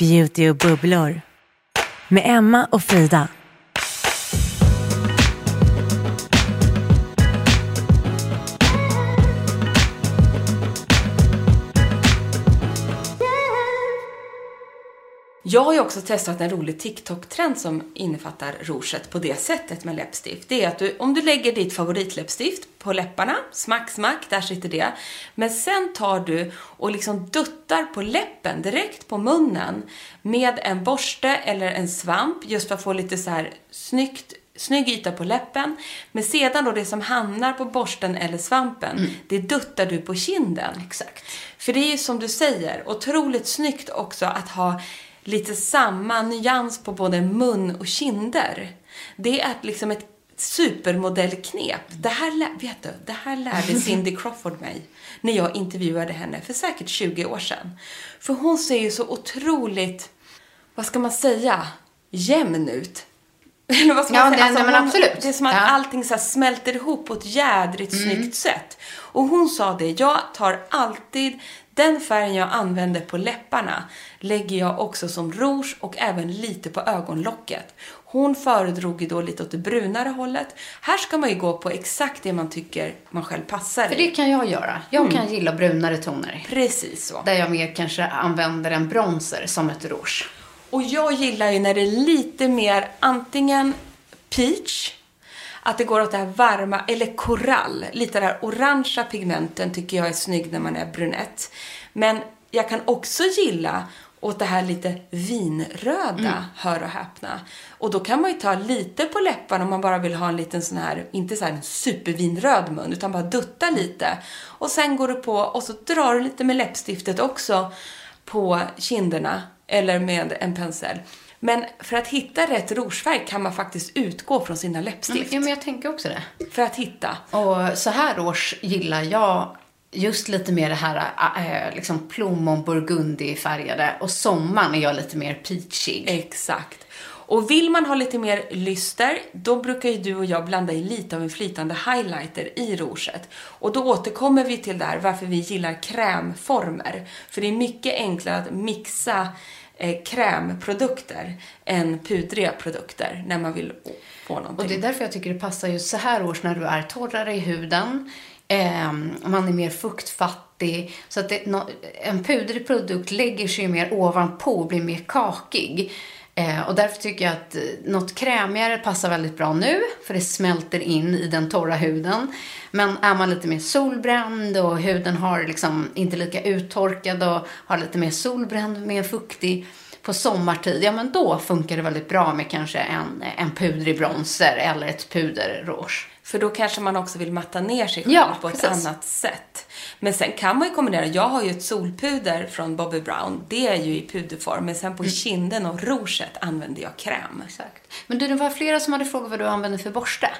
Beauty och bubblor med Emma och Frida. Jag har ju också testat en rolig TikTok-trend som innefattar rouget på det sättet med läppstift. Det är att du, om du lägger ditt favoritläppstift på läpparna, smack, smack, där sitter det. Men sen tar du och liksom duttar på läppen, direkt på munnen, med en borste eller en svamp, just för att få lite så här snyggt snygg yta på läppen. Men sedan då det som hamnar på borsten eller svampen, det duttar du på kinden. Exakt. För det är ju som du säger, otroligt snyggt också att ha lite samma nyans på både mun och kinder. Det är liksom ett supermodellknep. Det här, vet du, det här lärde Cindy Crawford mig när jag intervjuade henne för säkert 20 år sedan. För hon ser ju så otroligt, vad ska man säga, jämn ut. Eller vad ska Ja, man säga? det- nej, men absolut. Det är som att Ja. allting så smälter ihop på ett jädrigt Mm. snyggt sätt. Och hon sa det, jag tar alltid den färgen jag använder på läpparna lägger jag också som rouge och även lite på ögonlocket. Hon föredrog ju då lite åt det brunare hållet. Här ska man ju gå på exakt det man tycker man själv passar För i. det kan jag göra. Jag kan gilla brunare toner. Precis så. Där jag mer kanske använder en bronzer som ett rouge. Och jag gillar ju när det är lite mer antingen peach, att det går åt det här varma, eller korall. Lite det här orangea pigmenten tycker jag är snygg när man är brunett. Men jag kan också gilla åt det här lite vinröda, hör och häpna. Och då kan man ju ta lite på läpparna om man bara vill ha en liten sån här, inte så här en supervinröd mun, utan bara dutta lite. Och sen går du på och så drar du lite med läppstiftet också på kinderna eller med en pensel. Men för att hitta rätt rougefärg kan man faktiskt utgå från sina läppstift. Ja, men jag tänker också det. För att hitta. Och så här års gillar jag just lite mer det här äh, liksom plommon burgundy färgade och sommaren är jag lite mer peachig. Exakt. Och vill man ha lite mer lyster, då brukar ju du och jag blanda i lite av en flytande highlighter i rouget. Och då återkommer vi till det här varför vi gillar krämformer. För det är mycket enklare att mixa Eh, krämprodukter än pudriga produkter när man vill få någonting. Och det är därför jag tycker det passar just så här års när du är torrare i huden. Eh, man är mer fuktfattig. Så att det, en pudrig produkt lägger sig ju mer ovanpå och blir mer kakig. Eh, och därför tycker jag att eh, något krämigare passar väldigt bra nu. För det smälter in i den torra huden. Men är man lite mer solbränd och huden har liksom inte lika uttorkad och har lite mer solbränd, mer fuktig på sommartid, ja men då funkar det väldigt bra med kanske en, en pudrig bronzer eller ett puderrouge. För då kanske man också vill matta ner sig själv Ja, på ett precis. annat sätt. Men sen kan man ju kombinera. Jag har ju ett solpuder från Bobbi Brown. Det är ju i puderform. Men sen på Mm. kinden och rouget använder jag kräm. Exakt. Men du, det var flera som hade frågat vad du använde för borste.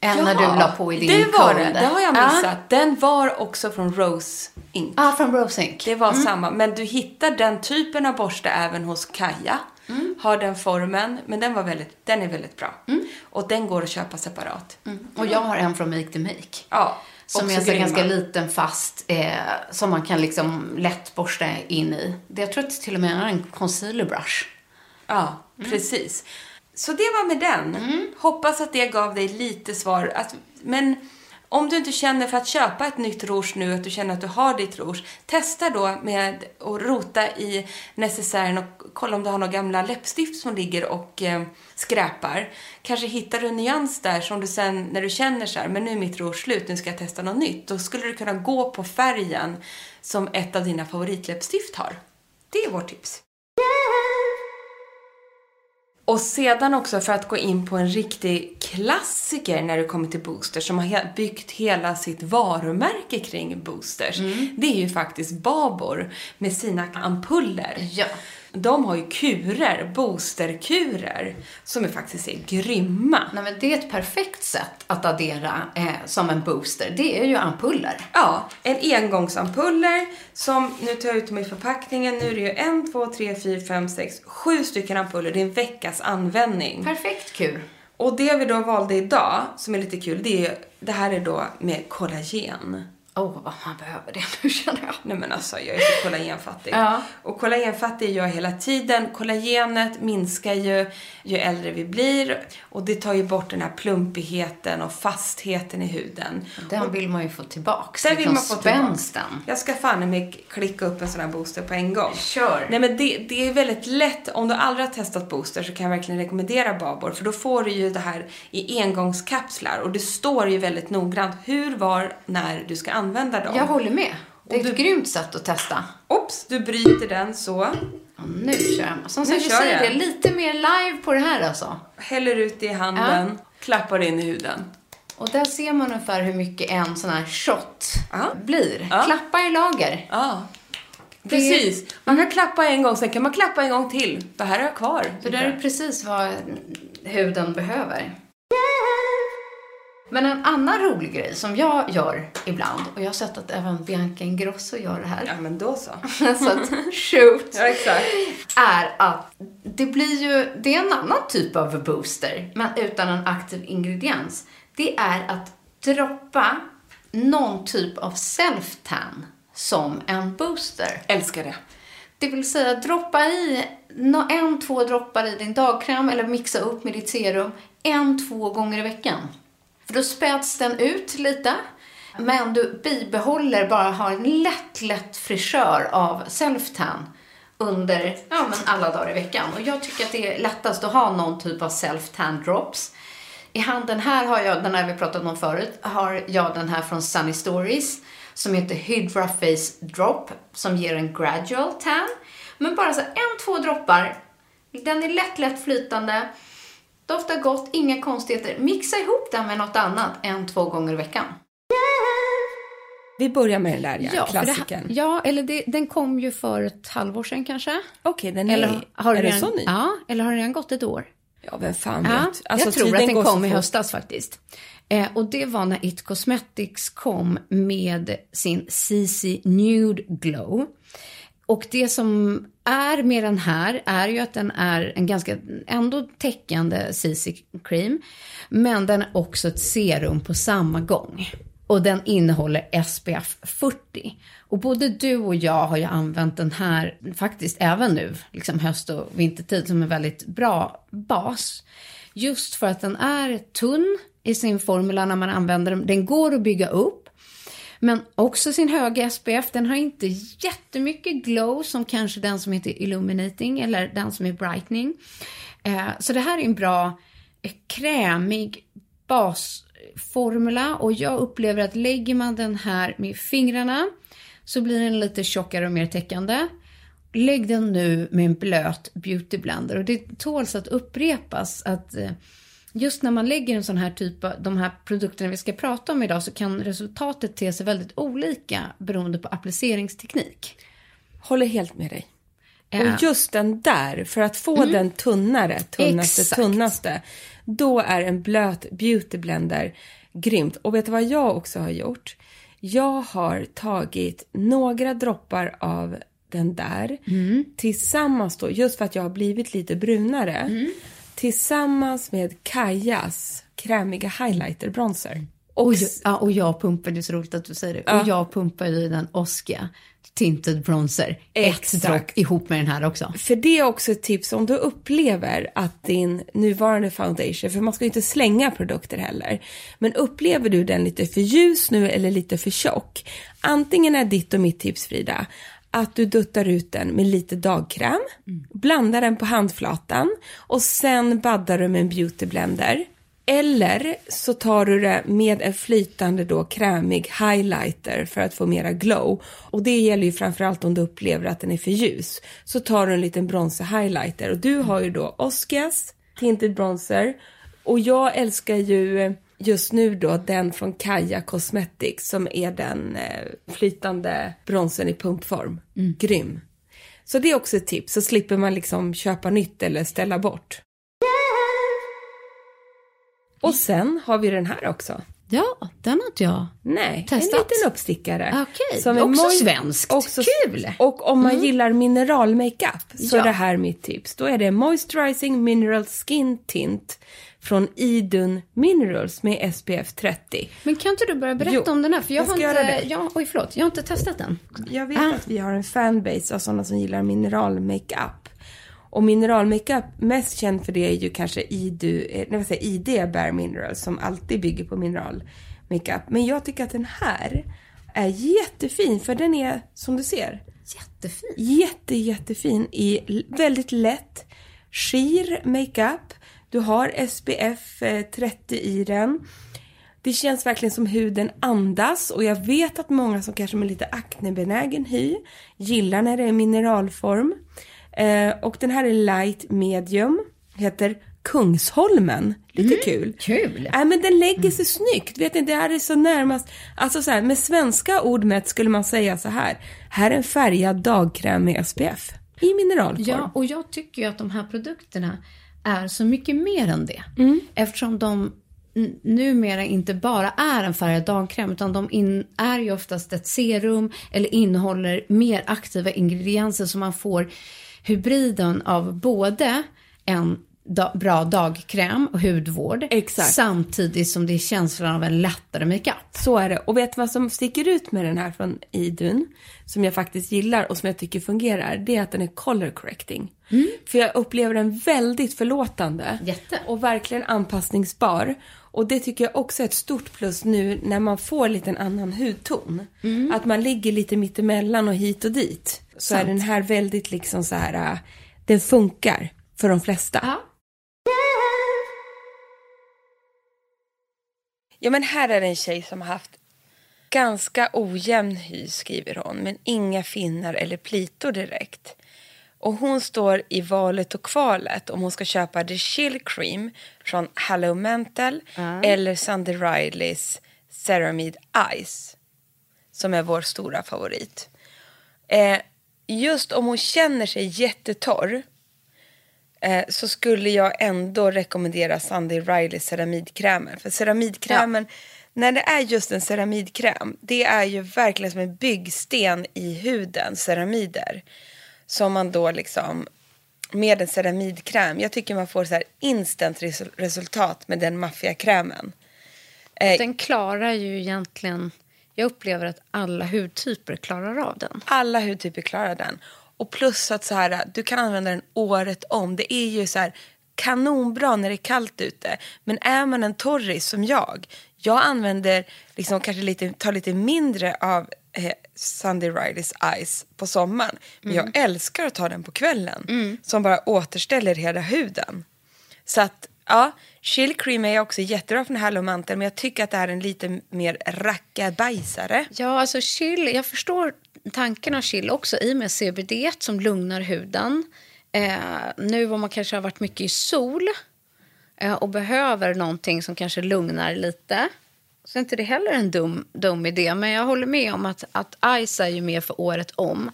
Än när du la på i din det var det. Det har jag Ja. missat. Den var också från Rose Ink. Ja, från Rose Ink. Det var samma. Men du hittar den typen av borste även hos Kaja. Mm. Har den formen, men den, var väldigt, den är väldigt bra. Och den går att köpa separat. Och jag har en från Make the Make. Ja, Som är grymma. ganska liten fast, eh, som man kan liksom lätt borsta in i. Det, jag tror att det till och med är en concealer brush. Ja, Mm. precis. Så det var med den. Hoppas att det gav dig lite svar. Att, men om du inte känner för att köpa ett nytt rouge nu, att du känner att du har ditt rouge, testa då med att rota i necessären och kolla om du har några gamla läppstift som ligger och eh, skräpar. Kanske hittar du en nyans där som du sen, när du känner så här, men nu är mitt rouge slut, nu ska jag testa något nytt. Då skulle du kunna gå på färgen som ett av dina favoritläppstift har. Det är vårt tips. Och sedan också för att gå in på en riktig klassiker när det kommer till boosters som har byggt hela sitt varumärke kring boosters. Det är ju faktiskt Babor med sina ampuller. Ja. De har ju kurer, boosterkurer, som är faktiskt är grymma. Nej, men det är ett perfekt sätt att addera eh, som en booster. Det är ju ampuller. Ja, en engångsampuller som, nu tar jag ut dem i förpackningen, nu är det ju en, två, tre, fyra, fem, sex, sju stycken ampuller. Det är en veckas användning. Perfekt kul. Och det vi då valde idag, som är lite kul, det är det här är då med kollagen. Åh, oh, vad man behöver det nu känner jag. Nej men alltså, jag är så kollagenfattig. Ja. Och kollagenfattig är jag hela tiden. Kollagenet minskar ju ju äldre vi blir. Och det tar ju bort den här plumpigheten och fastheten i huden. Den vill man ju få tillbaks. Sen vill liksom man få spänsten. tillbaka. Jag ska fan med klicka upp en sån här booster på en gång. Kör. Nej men det, det är väldigt lätt. Om du aldrig har testat booster så kan jag verkligen rekommendera Babor. För då får du ju det här i engångskapslar. Och det står ju väldigt noggrant hur, var, när du ska använda dem. Jag håller med. Det är ett du- grymt sätt att testa. Ops, du bryter den så. Och nu kör jag. Som sagt, vi säger det, lite mer live på det här alltså. Häller ut det i handen. Klappar in i huden. Och där ser man ungefär hur mycket en sån här shot Ja. blir. Ja. Klappa i lager. Ja. Precis. Man kan klappa en gång, sen kan man klappa en gång till. Det här har jag kvar. Så det där är precis vad huden behöver. Men en annan rolig grej som jag gör ibland, och jag har sett att även Bianca Ingrosso gör det här. Ja, men då så. så att, shoot! Ja, exakt. är att det blir ju, det är en annan typ av booster, men utan en aktiv ingrediens. Det är att droppa någon typ av self-tan som en booster. Älskar det. Det vill säga droppa i en, två droppar i din dagkräm eller mixa upp med ditt serum en, två gånger i veckan. För då späds den ut lite, men du bibehåller bara har en lätt, lätt frisör av self-tan under ja, men alla dagar i veckan. Och jag tycker att det är lättast att ha någon typ av self-tan drops. I handen här har jag, den här vi pratat om förut, har jag den här från Sunny Stories som heter Hydra Face Drop som ger en gradual tan. Men bara så här, en, två droppar. Den är lätt, lätt flytande. Doftar gott, inga konstigheter. Mixa ihop den med något annat en, två gånger i veckan. Vi börjar med den där ja, det, klassikern. ja, eller det, den kom ju för ett halvår sedan kanske. Okej, den är, Eller har är den så ny? Ja, eller har den redan gått ett år? Ja, vem fan Ja, vet. Alltså, jag tror att den kom i höstas faktiskt. Eh, och det var när It Cosmetics kom med sin CC Nude Glow. Och det som är med den här är ju att den är en ganska ändå täckande CC cream. Men den är också ett serum på samma gång. Och den innehåller SPF 40. Och både du och jag har ju använt den här, faktiskt även nu, liksom höst och vintertid, som en väldigt bra bas. Just för att den är tunn i sin formula när man använder den. Den går att bygga upp. Men också sin höga SPF, den har inte jättemycket glow som kanske den som heter Illuminating eller den som är Brightening. Eh, så det här är en bra eh, krämig basformula och jag upplever att lägger man den här med fingrarna så blir den lite tjockare och mer täckande. Lägg den nu med en blöt beautyblender och det tåls att upprepas att eh, just när man lägger en sån här typ av de här produkterna vi ska prata om idag så kan resultatet te sig väldigt olika beroende på appliceringsteknik. Håller helt med dig. Ja. Och just den där, för att få den tunnare, tunnaste, Exakt. tunnaste, då är en blöt beauty blender grymt. Och vet du vad jag också har gjort? Jag har tagit några droppar av den där tillsammans då, just för att jag har blivit lite brunare, tillsammans med Kajas krämiga highlighter bronzer. Och Och, jag, ja, och jag pumpar, det är så roligt att du säger det, och jag pumpar ju den Oskia Tinted Bronzer. Ett Exakt. dropp ihop med den här också. För det är också ett tips om du upplever att din nuvarande foundation, för man ska ju inte slänga produkter heller, men upplever du den lite för ljus nu eller lite för tjock, antingen är ditt och mitt tips Frida, att du duttar ut den med lite dagkräm, blandar den på handflatan och sen baddar du med en beautyblender. Eller så tar du det med en flytande då krämig highlighter för att få mera glow. Och det gäller ju framförallt om du upplever att den är för ljus. Så tar du en liten bronzer highlighter och du har ju då Oscars Tinted Bronzer och jag älskar ju eh, just nu då den från Kaja Cosmetics som är den eh, flytande bronzern i pumpform. Grym. Så det är också ett tips, så slipper man liksom köpa nytt eller ställa bort. Och sen har vi den här också. Ja, den har inte jag. Nej, Testat. en liten uppstickare. Okej, Som är också moj- svenskt. Också, Kul! Mm. Och om man gillar mineralmakeup så Ja. är det här mitt tips. Då är det Moisturizing Mineral Skin Tint från Idun Minerals med SPF 30. Men kan inte du börja berätta Jo, om den här? För jag, jag har inte, jag, oj, förlåt, jag har inte testat den. Jag vet Ah. att vi har en fanbase av sådana som gillar mineralmakeup. Och mineralmakeup, mest känd för det är ju kanske Idu, eh, nej, säger, ID Bare Minerals som alltid bygger på mineralmakeup. Men jag tycker att den här är jättefin för den är, som du ser, Jättefin. jätte, jättefin i väldigt lätt skir makeup. Du har SPF eh, 30 i den. Det känns verkligen som huden andas och jag vet att många som kanske med lite aknebenägen hy gillar när det är mineralform. Eh, och den här är light medium, heter Kungsholmen. Lite kul. Kul. Nej men den lägger sig snyggt. Vet ni, det här är så närmast, alltså så här, med svenska ord mätt skulle man säga så här. Här är en färgad dagkräm med SPF. I mineralform. Ja, och jag tycker ju att de här produkterna är så mycket mer än det. Eftersom de numera inte bara är en färgad dagkräm utan de in, är ju oftast ett serum eller innehåller mer aktiva ingredienser så man får hybriden av både en da, bra dagkräm och hudvård Exakt. samtidigt som det är känslan av en lättare makeup. Så är det. Och vet du vad som sticker ut med den här från Idun, som jag faktiskt gillar och som jag tycker fungerar, det är att den är color correcting. För jag upplever den väldigt förlåtande. Jätte. Och verkligen anpassningsbar. Och det tycker jag också är ett stort plus nu när man får lite en annan hudton. Att man ligger lite mittemellan och hit och dit. Så är Sant. den här väldigt liksom så här, äh, den funkar för de flesta. Ja. Ja, men här är en tjej som har haft ganska ojämn hy, skriver hon, men inga finnar eller plitor direkt. Och hon står i valet och kvalet om hon ska köpa The Chill Cream från Hello Mental eller Sunday Rileys Ceramide Ice, som är vår stora favorit. Eh, just om hon känner sig jättetorr eh, så skulle jag ändå rekommendera Sunday Riley ceramidkrämen. För ceramidkrämen, när det är just en ceramidkräm, det är ju verkligen som en byggsten i huden, ceramider. Som man då liksom, med en ceramidkräm, jag tycker man får så här instant resu- resultat med den maffiakrämen. Eh, Den klarar ju egentligen, jag upplever att alla hudtyper klarar av den. alla hudtyper klarar den. Och plus att så här, du kan använda den året om. Det är ju så här kanonbra när det är kallt ute. Men är man en torris som jag, jag använder liksom kanske lite, tar lite mindre av eh, Sunday Rileys Ice på sommaren. Men jag älskar att ta den på kvällen. Som bara återställer hela huden. Så att, ja, Chill Cream är också jättebra från Hello Mantel, men jag tycker att det är en lite mer rackabajsare. Ja, alltså chill, jag förstår tanken av chill också i och med CBD som lugnar huden. Eh, nu om man kanske har varit mycket i sol eh, och behöver någonting som kanske lugnar lite så är inte det heller en dum, dum idé. Men jag håller med om att, att Ice är ju mer för året om.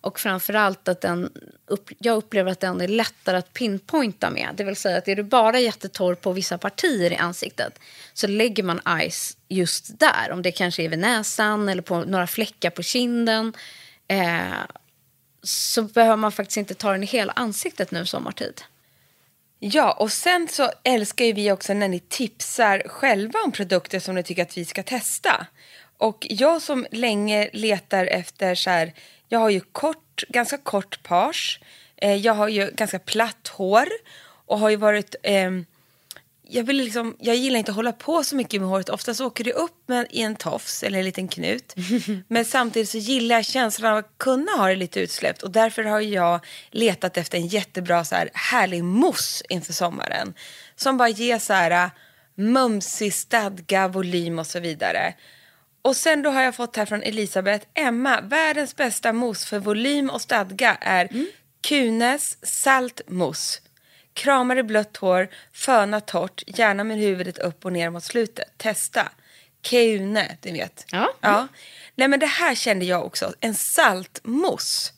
Och framförallt att den, upp, jag upplever att den är lättare att pinpointa med. Det vill säga att är du bara jättetorr på vissa partier i ansiktet så lägger man Ice just där. Om det kanske är vid näsan eller på några fläckar på kinden. Eh, så behöver man faktiskt inte ta den i hela ansiktet nu sommartid. Ja, och sen så älskar ju vi också när ni tipsar själva om produkter som ni tycker att vi ska testa. Och jag som länge letar efter så här, jag har ju kort, ganska kort page, eh, jag har ju ganska platt hår och har ju varit eh, jag, vill liksom, jag gillar inte att hålla på så mycket med håret. Oftast åker det upp med, i en tofs eller en liten knut. Men samtidigt så gillar jag känslan av att kunna ha det lite utsläppt. Och därför har jag letat efter en jättebra så här, härlig mousse inför sommaren. Som bara ger så här äh, mumsig stadga, volym och så vidare. Och sen då har jag fått här från Elisabeth, Emma, världens bästa mousse för volym och stadga är mm. Kunes saltmousse. Kramar i blött hår, föna torrt, gärna med huvudet upp och ner mot slutet. Testa. Keune, du vet. Ja. ja. Nej men det här kände jag också. En saltmousse.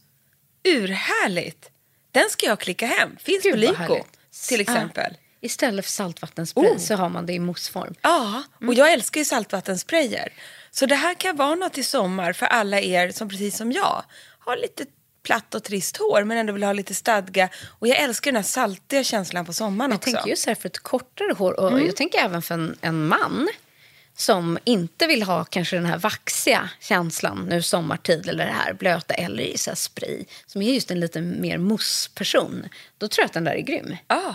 Urhärligt. Den ska jag klicka hem. Finns Gud, på Lyko till exempel. Ja. Istället för saltvattenspray oh. så har man det i mousseform. Ja, och mm. jag älskar ju saltvattensprayer. Så det här kan vara något i sommar för alla er som precis som jag har lite platt och trist hår men ändå vill ha lite stadga. Och jag älskar den här saltiga känslan på sommaren jag också. Jag tänker just här för ett kortare hår och mm. jag tänker även för en, en, man som inte vill ha kanske den här vaxiga känslan nu sommartid eller det här blöta eller i så spray som är just en lite mer mousse-person. Då tror jag att den där är grym. Ah.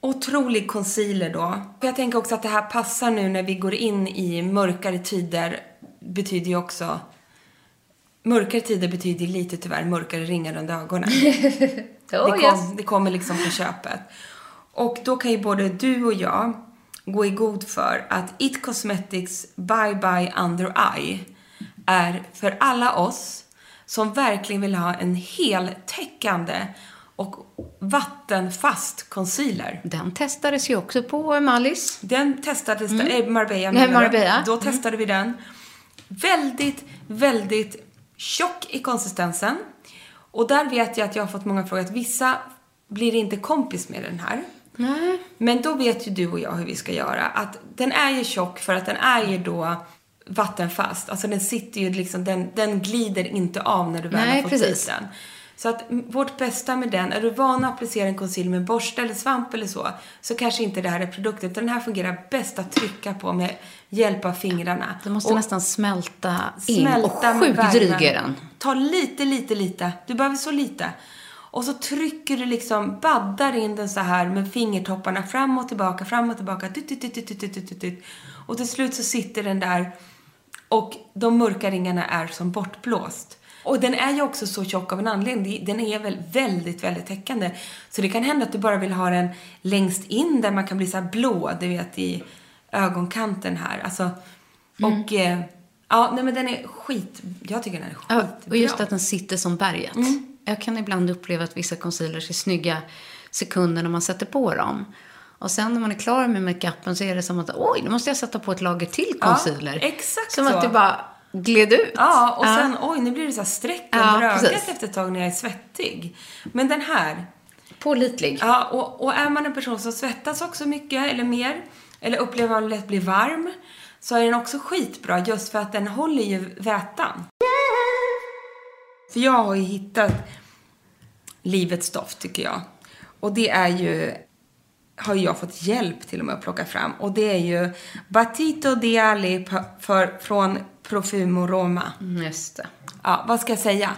otrolig concealer då. Jag tänker också att det här passar nu när vi går in i mörkare tider. Betyder ju också... Mörkare tider betyder lite tyvärr mörkare ringar under ögonen. oh, det, kom, det kommer liksom på köpet. Och då kan ju både du och jag gå i god för att It Cosmetics Bye Bye Under Eye är för alla oss som verkligen vill ha en heltäckande och vattenfast concealer. Den testades ju också på Mallis. Den testades, mm. äh, Marbella, Nej, Marbella. Då testade mm. vi den. Väldigt, väldigt tjock i konsistensen. Och där vet jag att jag har fått många frågor att vissa blir inte kompis med den här. Nej. Men då vet ju du och jag hur vi ska göra. Att den är ju tjock för att den är ju då vattenfast. Alltså den sitter ju liksom, den, den glider inte av när du väl har fått precis. dit den. Så att vårt bästa med den, är du van att applicera en concealer med borste eller svamp eller så, så kanske inte det här är produkten. Utan den här fungerar bäst att trycka på med hjälp av fingrarna. Det måste Och nästan smälta in. smälta och sjukt dryg är den. Ta lite, lite, lite. Du behöver så lite. Och så trycker du liksom, baddar in den så här med fingertopparna fram och tillbaka, fram och tillbaka. Tut, tut, tut, tut, tut, tut, tut. Och till slut så sitter den där och de mörka ringarna är som bortblåst. Och den är ju också så tjock av en anledning. Den är väl väldigt, väldigt täckande. Så det kan hända att du bara vill ha den längst in där man kan bli så blå, du vet i ögonkanten här. Alltså, och eh, ja, nej men den är skit, jag tycker den är skitbra. Ja, och just att den sitter som berget. Jag kan ibland uppleva att vissa concealers är snygga sekunder när man sätter på dem. Och sen när man är klar med makeupen så är det som att oj, nu måste jag sätta på ett lager till Ja, concealer. exakt Som så. att det bara gled ut. Ja, och sen oj, nu blir det så här streck Ja, under ögat precis. efter ett tag när jag är svettig. Men den här, Pålitlig. ja, och, och är man en person som svettas också mycket eller mer, eller upplever man lätt bli varm, så är den också skitbra just för att den håller ju vätan. För jag har ju hittat livets doft, tycker jag. Och det är ju, har jag fått hjälp till och med att plocka fram. Och det är ju Batito di Ali p- för, från Profumo Roma. Mm, Just det. Ja, vad ska jag säga?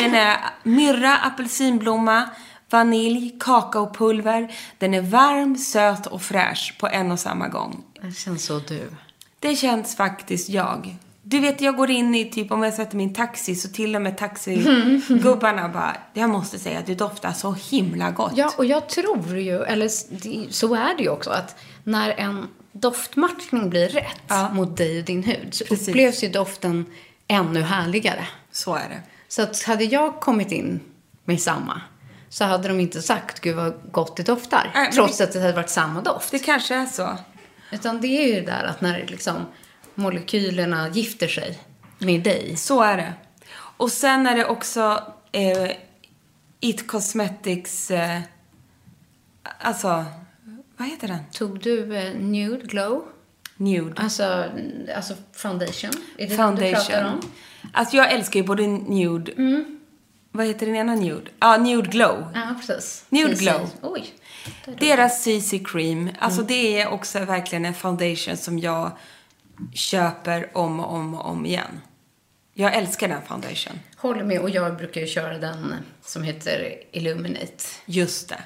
Den är myrra, apelsinblomma, vanilj, kakaopulver. Den är varm, söt och fräsch på en och samma gång. Det känns så du. Det känns faktiskt jag. Du vet, jag går in i typ om jag sätter min taxi så till och med taxigubbarna bara, jag måste säga att du doftar så himla gott. Ja, och jag tror ju, eller det- så är det ju också, att när en doftmatchning blir rätt Ja. mot dig och din hud så Precis. upplevs ju doften ännu härligare. Så är det. Så att hade jag kommit in med samma så hade de inte sagt gud vad gott det doftar. Men trots det- att det hade varit samma doft. Det kanske är så. Utan det är ju det där att när liksom molekylerna gifter sig med dig. Så är det. Och sen är det också eh, It Cosmetics, eh, alltså, vad heter den? Tog du eh, Nude Glow? Nude. Alltså, alltså foundation? Är det den du pratar Foundation. om? Alltså jag älskar ju både nude, vad heter den ena nude? Ja, nude glow. Ja, precis. Nude Precis. Glow. Oj. Deras CC cream, alltså det är också verkligen en foundation som jag köper om och om och om igen. Jag älskar den foundation. Håller med. Och jag brukar ju köra den som heter Illuminate. Just det.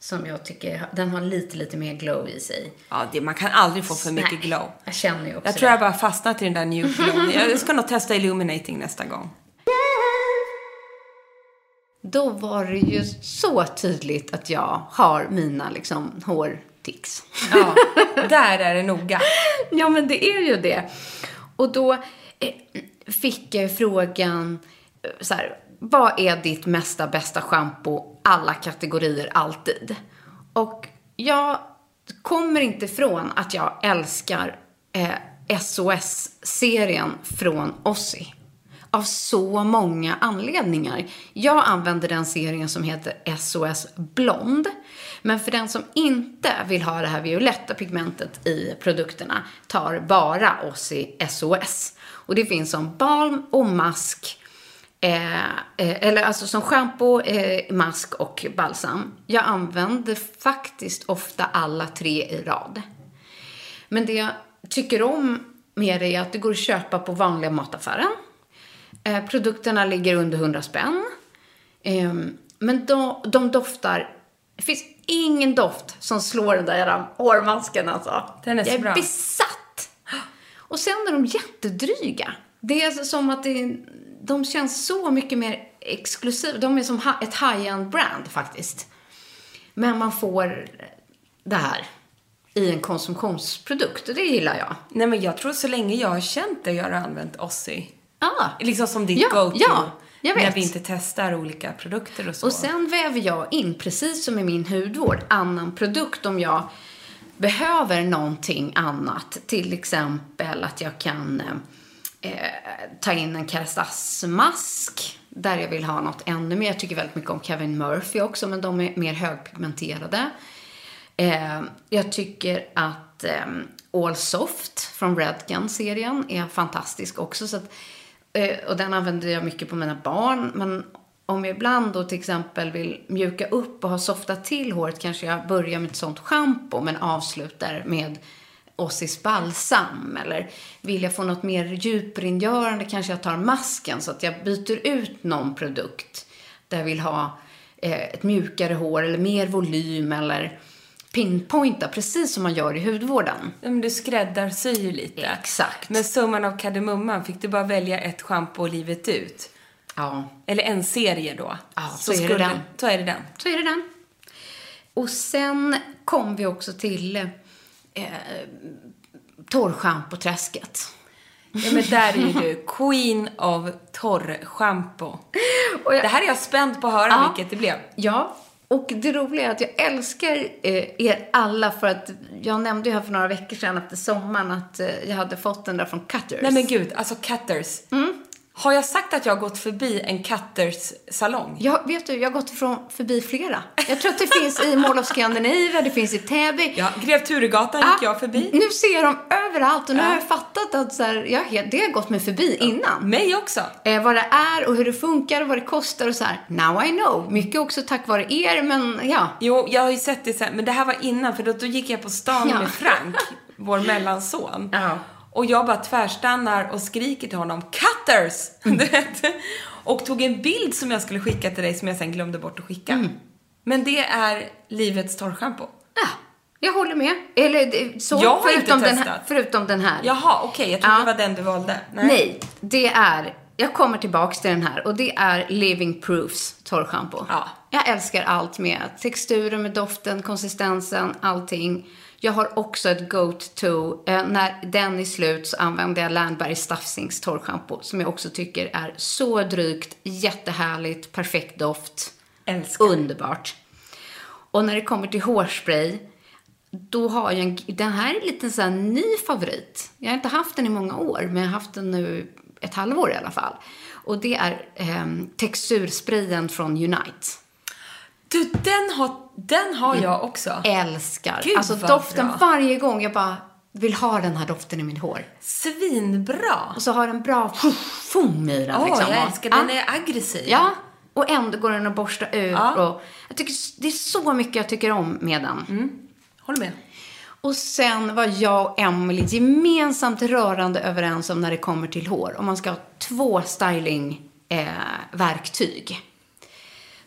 Som jag tycker, den har lite, lite mer glow i sig. Ja, det, man kan aldrig få för mycket Nej, glow. Jag känner ju också Jag tror det. jag bara fastnat i den där nude glow. Jag ska nog testa illuminating nästa gång. Då var det ju så tydligt att jag har mina liksom hårtics. Ja, där är det noga. Ja, men det är ju det. Och då eh, fick jag frågan eh, så här, vad är ditt mesta bästa schampo alla kategorier alltid? Och jag kommer inte ifrån att jag älskar eh, SOS-serien från Ossi. Av så många anledningar. Jag använder den serien som heter SOS Blond. Men för den som inte vill ha det här violetta pigmentet i produkterna tar bara Ossi SOS. Och det finns som balm och mask. Eh, eh, eller alltså som schampo, eh, mask och balsam. Jag använder faktiskt ofta alla tre i rad. Men det jag tycker om med det är att det går att köpa på vanliga mataffären. Eh, produkterna ligger under 100 spänn. Eh, men de, de doftar... Det finns ingen doft som slår den där hårmasken alltså. Den är så Jag är bra. besatt. Och sen är de jättedryga. Det är alltså som att det, de känns så mycket mer exklusiva. De är som ett high-end brand faktiskt. Men man får det här i en konsumtionsprodukt och det gillar jag. Nej men jag tror så länge jag har känt dig har du använt Ossi. Ah. Liksom som ditt Ja, go-to. ja, jag. När vi inte testar olika produkter och så. Och sen väver jag in, precis som i min hudvård, annan produkt om jag behöver någonting annat. Till exempel att jag kan eh, ta in en Kerastase-mask där jag vill ha något ännu mer. Jag tycker väldigt mycket om Kevin Murphy också, men de är mer högpigmenterade. Eh, jag tycker att eh, All Soft från Redken-serien är fantastisk också. Så att, Eh, och den använder jag mycket på mina barn. Men om jag ibland då till exempel vill mjuka upp och ha softat till håret kanske jag börjar med ett sånt schampo men avslutar med Ossis balsam. Eller vill jag få något mer djuprengörande kanske jag tar masken så att jag byter ut någon produkt där jag vill ha eh, ett mjukare hår eller mer volym eller pinpointa precis som man gör i hudvården. Men du skräddarsyr lite. Exakt. Men summan av kardemumman, fick du bara välja ett schampo livet ut? Ja, Eller en serie då? Ja, så är det den. Så är det den. så är det den. Och sen kom vi också till eh, torrschampoträsket. Ja, men där är ju du queen of torrschampo. Jag- Det här är jag spänd på att höra Ja. vilket det blev. Ja, och det roliga är att jag älskar eh, er alla för att jag nämnde ju här för några veckor sedan efter sommaren att eh, jag hade fått den där från Cutters. Nej men gud, alltså Cutters. Mm. Har jag sagt att jag har gått förbi en Cutters salong? Jag, vet du, jag har gått ifrån förbi flera. Jag tror att det finns i Mall of Scandinavia, det finns i Täby. Ja, Grev Turegatan gick jag förbi. Nu ser jag dem överallt och nu Ja. har jag fattat att så här, helt- det har gått mig förbi innan. Mig också. Eh, vad det är och hur det funkar och vad det kostar och så här. Now I know. Mycket också tack vare er, men ja. Jo, jag har ju sett det sen, men det här var innan för då, då gick jag på stan Ja. med Frank, vår mellanson. Ja. Och jag bara tvärstannar och skriker till honom Cutters! Vet. och tog en bild som jag skulle skicka till dig som jag sen glömde bort att skicka. Mm. Men det är livets torrschampo. ja. Jag håller med. Eller så, Jag har inte förutom, den här, testat. förutom den här. Jaha, okej, jag trodde Ja. det var den du valde. Nej, det är, jag kommer tillbaks till den här och det är Living Proofs torrschampo. Ja. Jag älskar allt med texturen, med doften, konsistensen, allting. Jag har också ett go-to. Eh, när den är slut så använder jag Landberg Staffsings torrschampo som jag också tycker är så drygt, jättehärligt, perfekt doft. Älskar. Underbart. Och när det kommer till hårspray, då har jag en, den här är en liten så här ny favorit. Jag har inte haft den i många år, men jag har haft den nu ett halvår i alla fall. Och det är eh, textursprayen från Unite. Du, den har, den har jag också. Älskar. Gud, alltså vad doften bra. varje gång jag bara vill ha den här doften i mitt hår. Svinbra. Och så har den bra foam i den. Åh, liksom. jag älskar den. Ja. är aggressiv. Ja, och ändå går den att borsta ur. Ja. Och jag tycker, det är så mycket jag tycker om med den. Håller med. Och sen var jag och Emily gemensamt rörande överens om när det kommer till hår. Om man ska ha två stylingverktyg. Eh, verktyg.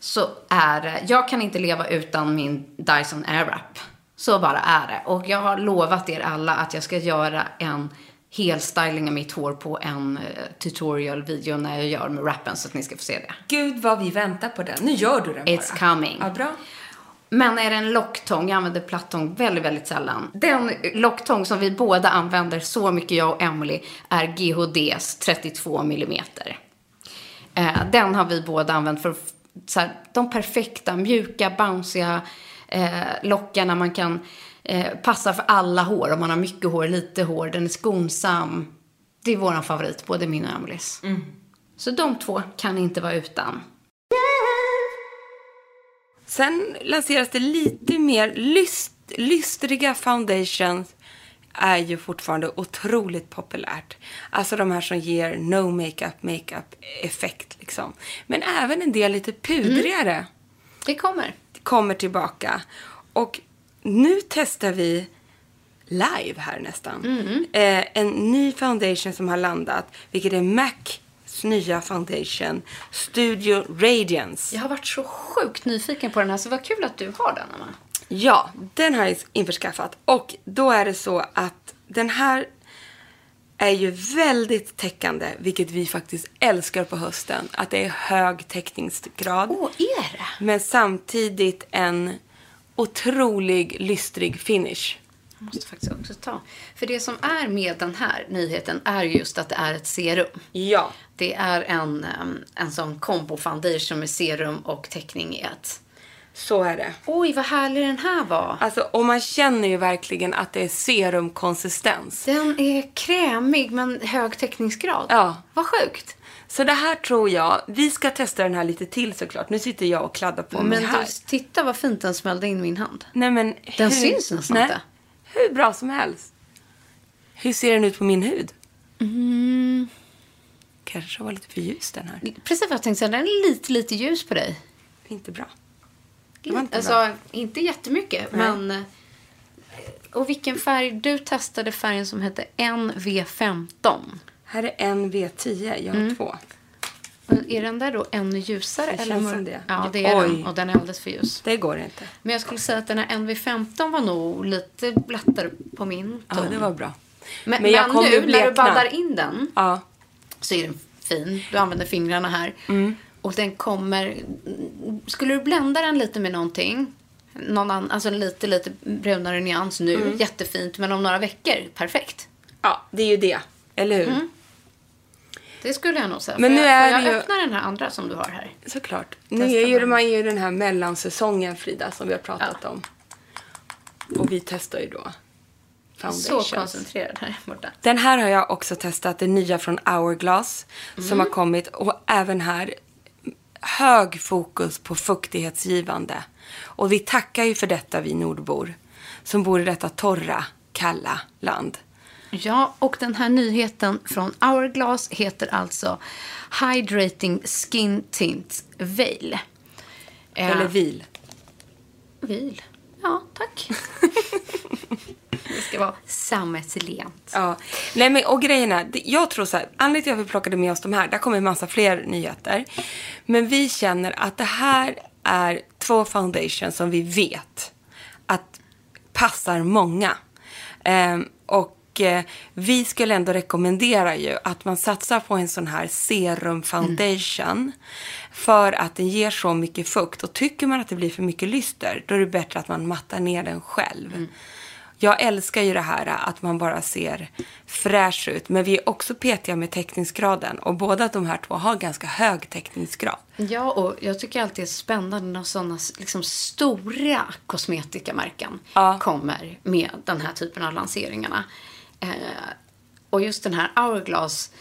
Så är det, jag kan inte leva utan min Dyson Airwrap. Så bara är det. Och jag har lovat er alla att jag ska göra en helstyling av mitt hår på en eh, tutorial-video när jag gör med wrappen så att ni ska få se det. Gud vad vi väntar på den. Nu gör du den bara. It's coming. Ja, bra. Men är det en locktång, jag använder plattång väldigt, väldigt sällan. Den locktång som vi båda använder så mycket, jag och Emily, är GHDs 32 mm. Den har vi båda använt för så här, de perfekta, mjuka, bounciga eh, lockarna man kan eh, passa för alla hår. Om man har mycket hår, lite hår, den är skonsam. Det är våran favorit, både min och Emelies. Så de två kan inte vara utan. Sen lanseras det lite mer lyst, lystriga foundations är ju fortfarande otroligt populärt. Alltså de här som ger no makeup, makeup effekt liksom. Men även en del lite pudrigare Det kommer. kommer tillbaka. Och nu testar vi live här nästan. Eh, en ny foundation som har landat, vilket är MACs nya foundation, Studio Radiance. Jag har varit så sjukt nyfiken på den här, så vad kul att du har den, Emma. Ja, den har jag införskaffat. Och då är det så att den här är ju väldigt täckande, vilket vi faktiskt älskar på hösten. Att det är hög täckningsgrad. Åh, är det? Men samtidigt en otrolig lystrig finish. Jag måste faktiskt också ta. För det som är med den här nyheten är just att det är ett serum. Ja. Det är en, em, en sån combo foundation med serum och täckning i ett. Så är det. Oj, vad härlig den här var. Alltså, och man känner ju verkligen att det är serumkonsistens. Den är krämig men hög täckningsgrad. Ja. Vad sjukt. Så det här tror jag, vi ska testa den här lite till såklart. Nu sitter jag och kladdar på mig Men här. du, titta vad fint den smällde in i min hand. Nej, men Den hur, syns nästan nej, inte. Hur bra som helst. Hur ser den ut på min hud? Mm. kanske var lite för ljus den här. Precis vad jag tänkte säga. Den är lite, lite ljus på dig. Inte bra. Det var inte alltså, bra. inte jättemycket, Nej. men... eh, Och vilken färg? Du testade färgen som hette NV15. Här är en V10, jag har Mm. två. Är den där då ännu ljusare? Det eller känns som det. Ja, det är Oj. den. Och den är alldeles för ljus. Det går inte. Men jag skulle säga att den här NV15 var nog lite lättare på min Ja, ton. det var bra. Men, Men men nu när du baddar in den Ja. så är den fin. Du använder fingrarna här. Mm. Och den kommer... Skulle du blända den lite med någonting, någon annan, alltså lite, lite brunare nyans nu, Mm. jättefint. Men om några veckor, perfekt. ja, det är ju det. Eller hur? Mm. Det skulle jag nog säga. Men Får nu jag, är jag ju- öppna den här andra som du har här? Såklart. Nu är ju man ju den här mellansäsongen, Frida, som vi har pratat om. Och vi testar ju då Så foundations. koncentrerad här borta. Den här har jag också testat, den nya från Hourglass som Mm. har kommit. Och även här, hög fokus på fuktighetsgivande. Och vi tackar ju för detta, vi nordbor, som bor i detta torra, kalla land. Ja, och den här nyheten från Hourglass heter alltså Hydrating Skin Tint Veil. Eh, Eller vil. Vil. Ja, tack. det ska vara sammetslent. Ja. Nej, men, och grejerna, jag tror så här, anledningen till att vi plockade med oss de här, där kommer en massa fler nyheter. Men vi känner att det här är två foundations som vi vet att passar många. Ehm, och eh, vi skulle ändå rekommendera ju att man satsar på en sån här serum foundation. För att den ger så mycket fukt. Och tycker man att det blir för mycket lyster, då är det bättre att man mattar ner den själv. Jag älskar ju det här att man bara ser fräsch ut. Men vi är också petiga med täckningsgraden. Och båda de här två har ganska hög täckningsgrad. Ja, och jag tycker alltid det är spännande när sådana liksom, stora kosmetikamärken Ja. kommer med den här typen av lanseringarna. Eh, och just den här Hourglass,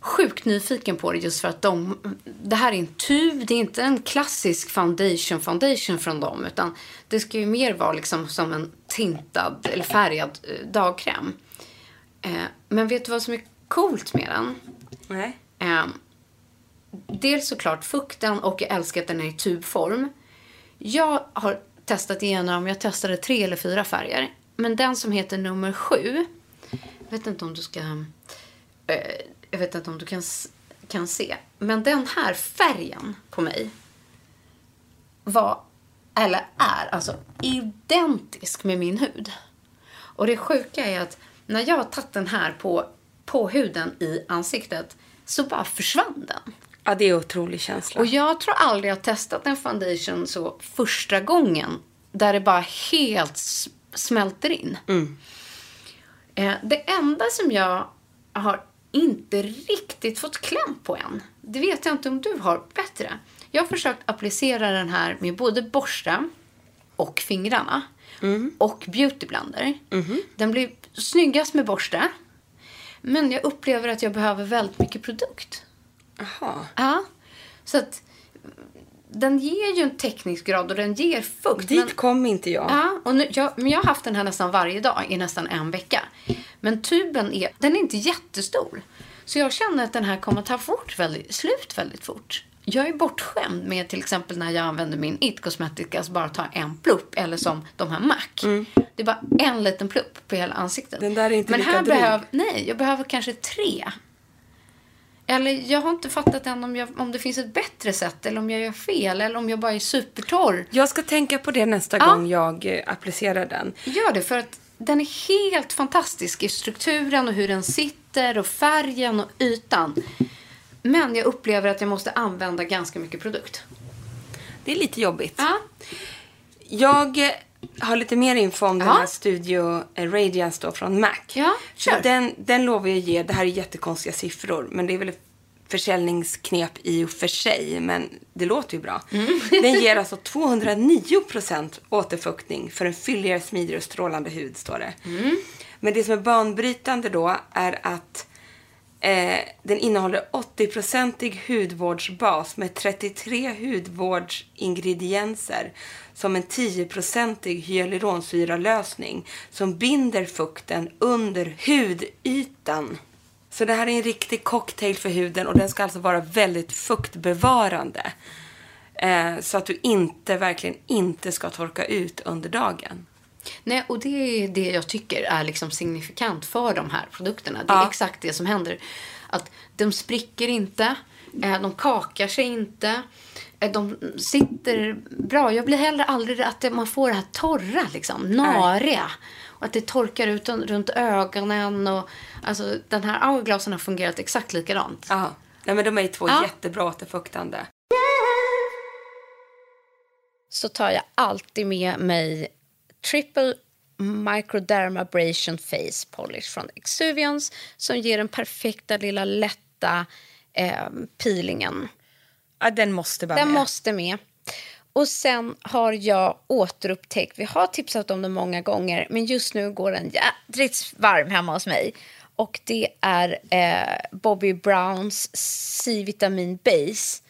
sjukt nyfiken på det just för att de, det här är en tub, det är inte en klassisk foundation foundation från dem utan det ska ju mer vara liksom som en tintad eller färgad eh, dagkräm. Eh, men vet du vad som är coolt med den? Nej. Eh, dels såklart fukten och jag älskar att den är i tubform. Jag har testat igenom, jag testade tre eller fyra färger. Men den som heter nummer sju, vet inte om du ska, eh, jag vet inte om du kan, kan se. Men den här färgen på mig var, eller är, alltså identisk med min hud. Och det sjuka är att när jag har tagit den här på, på huden i ansiktet så bara försvann den. Ja, det är en otrolig känsla. Och jag tror aldrig jag har testat en foundation så första gången. Där det bara helt smälter in. Eh, det enda som jag har inte riktigt fått kläm på än. Det vet jag inte om du har bättre. Jag har försökt applicera den här med både borsta och fingrarna. Och beautyblender. Den blir snyggast med borste. Men jag upplever att jag behöver väldigt mycket produkt. Jaha. Ja. Så att den ger ju en täckningsgrad och den ger fukt. Dit men, kom inte jag. ja, och nu, jag, men jag har haft den här nästan varje dag i nästan en vecka. Men tuben är, den är inte jättestor. Så jag känner att den här kommer ta fort väldigt, slut väldigt fort. Jag är bortskämd med till exempel när jag använder min It Cosmetics bara ta en plupp. Eller som de här MAC. Det är bara en liten plupp på hela ansiktet. Den där är inte Men lika här dryg. behöver, nej, jag behöver kanske tre. Eller jag har inte fattat än om, jag, om det finns ett bättre sätt eller om jag gör fel eller om jag bara är supertorr. Jag ska tänka på det nästa Ja. gång jag eh, applicerar den. Gör det för att den är helt fantastisk i strukturen och hur den sitter och färgen och ytan. Men jag upplever att jag måste använda ganska mycket produkt. Det är lite jobbigt. Ja. Jag eh, har lite mer info om den Ja. här Studio eh, Radiance då från Mac. Ja, kör. Den, den lovar jag ge. Det här är jättekonstiga siffror. Men det är väl ett försäljningsknep i och för sig. Men det låter ju bra. Mm. Den ger alltså 209% återfuktning för en fylligare, smidigare och strålande hud, står det. Mm. Men det som är banbrytande då är att Eh, den innehåller 80-procentig hudvårdsbas med 33 hudvårdsingredienser som en 10-procentig hyaluronsyralösning som binder fukten under hudytan. Så det här är en riktig cocktail för huden och den ska alltså vara väldigt fuktbevarande. Eh, så att du inte, verkligen inte ska torka ut under dagen. Nej, och det är det jag tycker är liksom signifikant för de här produkterna. Det är Ja. exakt det som händer. Att de spricker inte, eh, de kakar sig inte, eh, de sitter bra. Jag blir heller aldrig att man får det här torra, liksom, nariga. Och att det torkar ut runt ögonen. Och, alltså, den här hourglassen har fungerat exakt likadant. Ja. Nej, men de är två Ja. jättebra återfuktande. så tar jag alltid med mig Triple Microdermabrasion Face Polish från Exuviance som ger den perfekta lilla lätta eh, peelingen. Ja, den måste bara Den med. måste med. Och sen har jag återupptäckt, vi har tipsat om den många gånger, men just nu går den jädrigt varm hemma hos mig. Och det är eh, Bobby Browns C-vitamin base.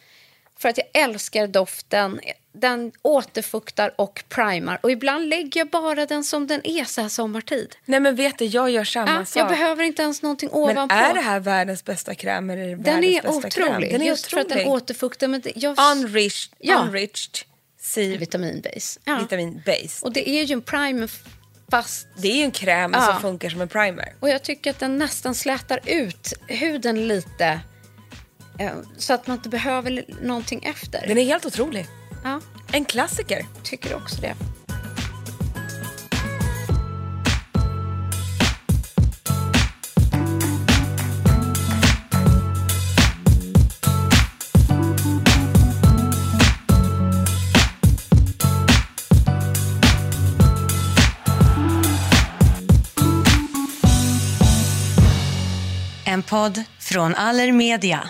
För att jag älskar doften. Den återfuktar och primar. Och ibland lägger jag bara den som den är så här sommartid. Nej men vet du, jag gör samma Ja, sak. jag behöver inte ens någonting men ovanpå. är det här världens bästa kräm eller är det den världens är bästa otrolig. kräm? Den är just för att den otrolig. återfuktar. Men det, jag, Unreached, Ja. unreached C vitaminbase. Ja. vitamin base. Och det är ju en primer fast... Det är ju en kräm Ja. som funkar som en primer. Och jag tycker att den nästan slätar ut huden lite. eh, Så att man inte behöver någonting efter. Den är helt otrolig. Ja, En klassiker. tycker också det. En podd från Allermedia.